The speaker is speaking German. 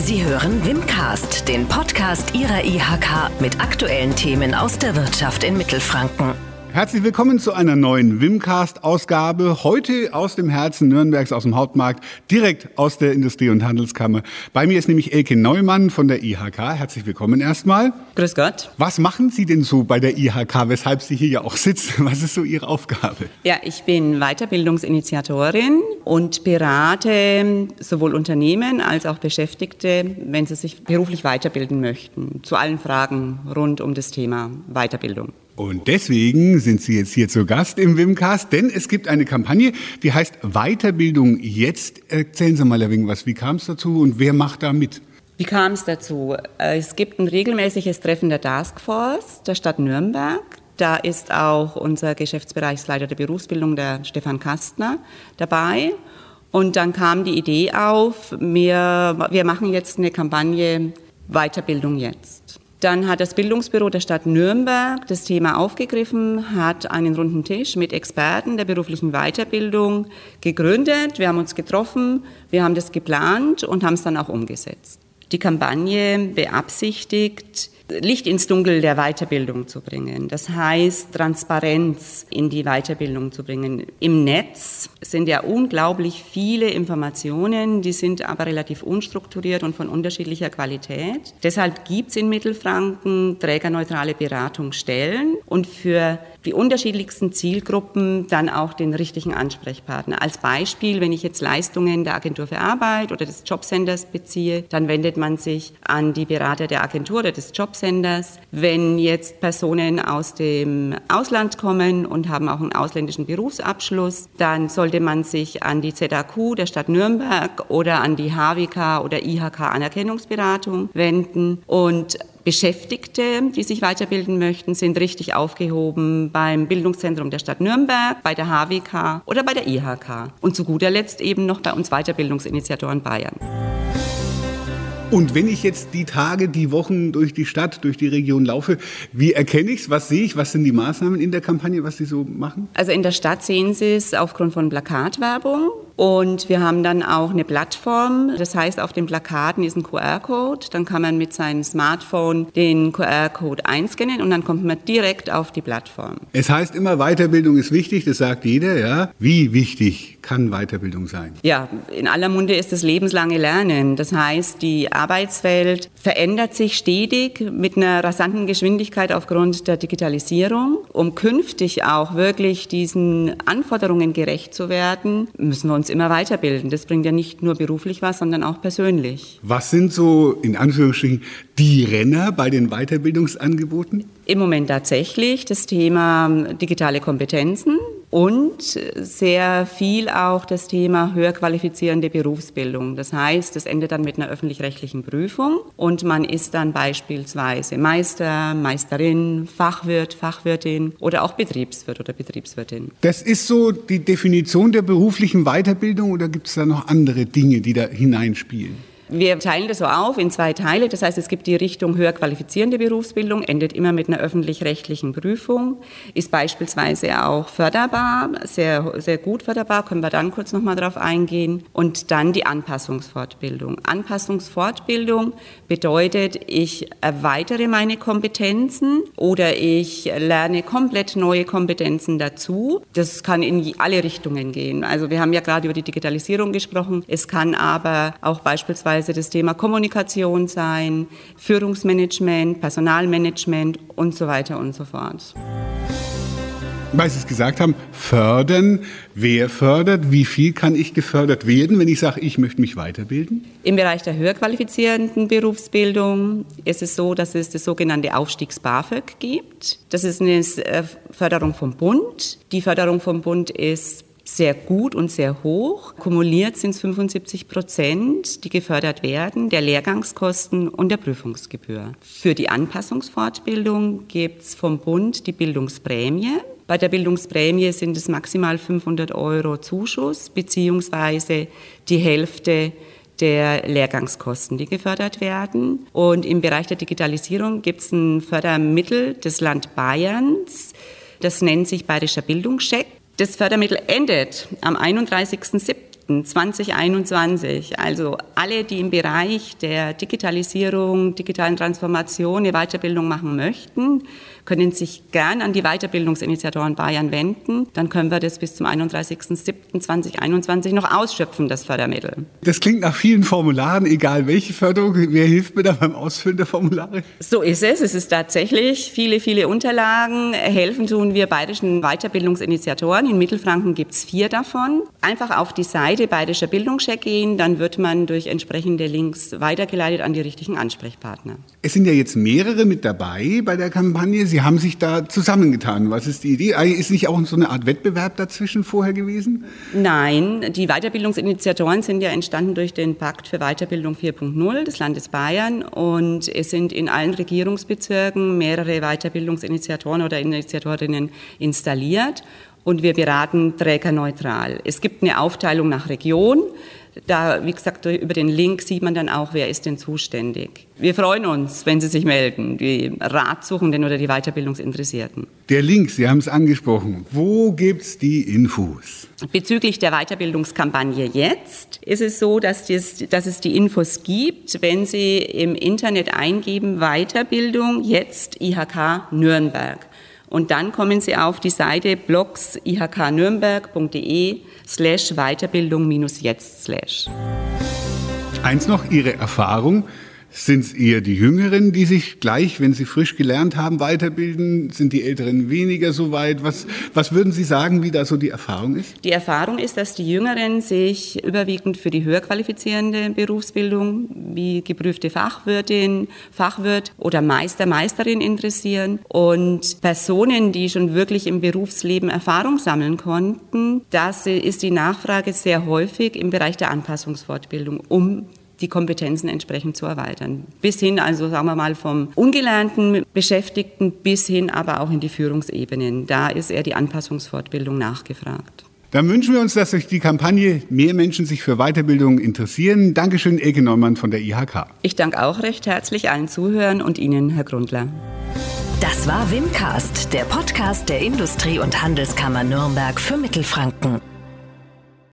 Sie hören Wimcast, den Podcast Ihrer IHK mit aktuellen Themen aus der Wirtschaft in Mittelfranken. Herzlich willkommen zu einer neuen Wimcast-Ausgabe. Heute aus dem Herzen Nürnbergs, aus dem Hauptmarkt, direkt aus der Industrie- und Handelskammer. Bei mir ist nämlich Elke Neumann von der IHK. Herzlich willkommen erstmal. Grüß Gott. Was machen Sie denn so bei der IHK, weshalb Sie hier ja auch sitzen? Was ist so Ihre Aufgabe? Ja, ich bin Weiterbildungsinitiatorin und berate sowohl Unternehmen als auch Beschäftigte, wenn sie sich beruflich weiterbilden möchten, zu allen Fragen rund um das Thema Weiterbildung. Und deswegen sind Sie jetzt hier zu Gast im Wimcast, denn es gibt eine Kampagne, die heißt Weiterbildung jetzt. Erzählen Sie mal ein wenig was. Wie kam es dazu und wer macht da mit? Wie kam es dazu? Äh, es gibt ein regelmäßiges Treffen der Taskforce der Stadt Nürnberg. Da ist auch unser Geschäftsbereichsleiter der Berufsbildung, der Stefan Kastner, dabei. Und dann kam die Idee auf, wir, wir machen jetzt eine Kampagne Weiterbildung jetzt. Dann hat das Bildungsbüro der Stadt Nürnberg das Thema aufgegriffen, hat einen runden Tisch mit Experten der beruflichen Weiterbildung gegründet. Wir haben uns getroffen, wir haben das geplant und haben es dann auch umgesetzt. Die Kampagne beabsichtigt, Licht ins Dunkel der Weiterbildung zu bringen. Das heißt, Transparenz in die Weiterbildung zu bringen. Im Netz sind ja unglaublich viele Informationen, die sind aber relativ unstrukturiert und von unterschiedlicher Qualität. Deshalb gibt es in Mittelfranken trägerneutrale Beratungsstellen und für die unterschiedlichsten Zielgruppen dann auch den richtigen Ansprechpartner. Als Beispiel, wenn ich jetzt Leistungen der Agentur für Arbeit oder des Jobcenters beziehe, dann wendet man sich an die Berater der Agentur oder des Jobcenters. Wenn jetzt Personen aus dem Ausland kommen und haben auch einen ausländischen Berufsabschluss, dann sollte man sich an die ZAQ der Stadt Nürnberg oder an die HWK oder IHK Anerkennungsberatung wenden und Beschäftigte, die sich weiterbilden möchten, sind richtig aufgehoben beim Bildungszentrum der Stadt Nürnberg, bei der HWK oder bei der IHK. Und zu guter Letzt eben noch bei uns Weiterbildungsinitiatoren Bayern. Und wenn ich jetzt die Tage, die Wochen durch die Stadt, durch die Region laufe, wie erkenne ich es? Was sehe ich? Was sind die Maßnahmen in der Kampagne, was Sie so machen? Also in der Stadt sehen Sie es aufgrund von Plakatwerbung. Und wir haben dann auch eine Plattform. Das heißt, auf den Plakaten ist ein QR-Code. Dann kann man mit seinem Smartphone den QR-Code einscannen und dann kommt man direkt auf die Plattform. Es heißt immer, Weiterbildung ist wichtig. Das sagt jeder, ja. Wie wichtig kann Weiterbildung sein? Ja, in aller Munde ist das lebenslange Lernen. Das heißt, die Arbeitswelt verändert sich stetig mit einer rasanten Geschwindigkeit aufgrund der Digitalisierung. Um künftig auch wirklich diesen Anforderungen gerecht zu werden, müssen wir uns immer weiterbilden. Das bringt ja nicht nur beruflich was, sondern auch persönlich. Was sind so in Anführungsstrichen die Renner bei den Weiterbildungsangeboten? Im Moment tatsächlich das Thema digitale Kompetenzen und sehr viel auch das Thema höher qualifizierende Berufsbildung. Das heißt, es endet dann mit einer öffentlich-rechtlichen Prüfung und man ist dann beispielsweise Meister, Meisterin, Fachwirt, Fachwirtin oder auch Betriebswirt oder Betriebswirtin. Das ist so die Definition der beruflichen Weiterbildung oder gibt es da noch andere Dinge, die da hineinspielen? Wir teilen das so auf in zwei Teile. Das heißt, es gibt die Richtung höher qualifizierende Berufsbildung, endet immer mit einer öffentlich-rechtlichen Prüfung, ist beispielsweise auch förderbar, sehr, sehr gut förderbar, können wir dann kurz nochmal drauf eingehen. Und dann die Anpassungsfortbildung. Anpassungsfortbildung bedeutet, ich erweitere meine Kompetenzen oder ich lerne komplett neue Kompetenzen dazu. Das kann in alle Richtungen gehen. Also wir haben ja gerade über die Digitalisierung gesprochen. Es kann aber auch beispielsweise beispielsweise das Thema Kommunikation sein, Führungsmanagement, Personalmanagement und so weiter und so fort. Weil Sie es gesagt haben, fördern. Wer fördert? Wie viel kann ich gefördert werden, wenn ich sage, ich möchte mich weiterbilden? Im Bereich der höher qualifizierenden Berufsbildung ist es so, dass es das sogenannte Aufstiegs-BAföG gibt. Das ist eine äh, Förderung vom Bund. Die Förderung vom Bund ist sehr gut und sehr hoch. Kumuliert sind es 75 Prozent, die gefördert werden, der Lehrgangskosten und der Prüfungsgebühr. Für die Anpassungsfortbildung gibt es vom Bund die Bildungsprämie. Bei der Bildungsprämie sind es maximal 500 Euro Zuschuss beziehungsweise die Hälfte der Lehrgangskosten, die gefördert werden. Und im Bereich der Digitalisierung gibt es ein Fördermittel des Land Bayerns. Das nennt sich Bayerischer Bildungscheck. Das Fördermittel endet am 31.07. 2021. Also alle, die im Bereich der Digitalisierung, digitalen Transformation eine Weiterbildung machen möchten, können sich gern an die Weiterbildungsinitiatoren Bayern wenden. Dann können wir das bis zum 31.07.2021 noch ausschöpfen, das Fördermittel. Das klingt nach vielen Formularen, egal welche Förderung. Wer hilft mir da beim Ausfüllen der Formulare? So ist es. Es ist tatsächlich viele, viele Unterlagen. Helfen tun wir bayerischen Weiterbildungsinitiatoren. In Mittelfranken gibt es vier davon. Einfach auf die Seite Bayerischer Bildungscheck gehen, dann wird man durch entsprechende Links weitergeleitet an die richtigen Ansprechpartner. Es sind ja jetzt mehrere mit dabei bei der Kampagne. Sie Sie haben sich da zusammengetan. Was ist die Idee? Ist nicht auch so eine Art Wettbewerb dazwischen vorher gewesen? Nein, die Weiterbildungsinitiatoren sind ja entstanden durch den Pakt für Weiterbildung 4.0 des Landes Bayern und es sind in allen Regierungsbezirken mehrere Weiterbildungsinitiatoren oder Initiatorinnen installiert und wir beraten trägerneutral. Es gibt eine Aufteilung nach Region. Da, wie gesagt, über den Link sieht man dann auch, wer ist denn zuständig. Wir freuen uns, wenn Sie sich melden, die Ratsuchenden oder die Weiterbildungsinteressierten. Der Link, Sie haben es angesprochen. Wo gibt es die Infos? Bezüglich der Weiterbildungskampagne jetzt ist es so, dass, dies, dass es die Infos gibt, wenn Sie im Internet eingeben Weiterbildung jetzt IHK Nürnberg. Und dann kommen Sie auf die Seite blogs ihknürnberg.de slash Weiterbildung minus jetzt slash. Eins noch, Ihre Erfahrung sind es eher die Jüngeren, die sich gleich, wenn sie frisch gelernt haben, weiterbilden? Sind die Älteren weniger so weit? Was, was würden Sie sagen, wie da so die Erfahrung ist? Die Erfahrung ist, dass die Jüngeren sich überwiegend für die höher qualifizierende Berufsbildung wie geprüfte Fachwirtin, Fachwirt oder Meister, Meisterin interessieren. Und Personen, die schon wirklich im Berufsleben Erfahrung sammeln konnten, das ist die Nachfrage sehr häufig im Bereich der Anpassungsfortbildung, um die Kompetenzen entsprechend zu erweitern. Bis hin, also sagen wir mal, vom ungelernten Beschäftigten bis hin aber auch in die Führungsebenen. Da ist eher die Anpassungsfortbildung nachgefragt. Dann wünschen wir uns, dass durch die Kampagne mehr Menschen sich für Weiterbildung interessieren. Dankeschön, Elke Neumann von der IHK. Ich danke auch recht herzlich allen Zuhörern und Ihnen, Herr Grundler. Das war Wimcast, der Podcast der Industrie- und Handelskammer Nürnberg für Mittelfranken.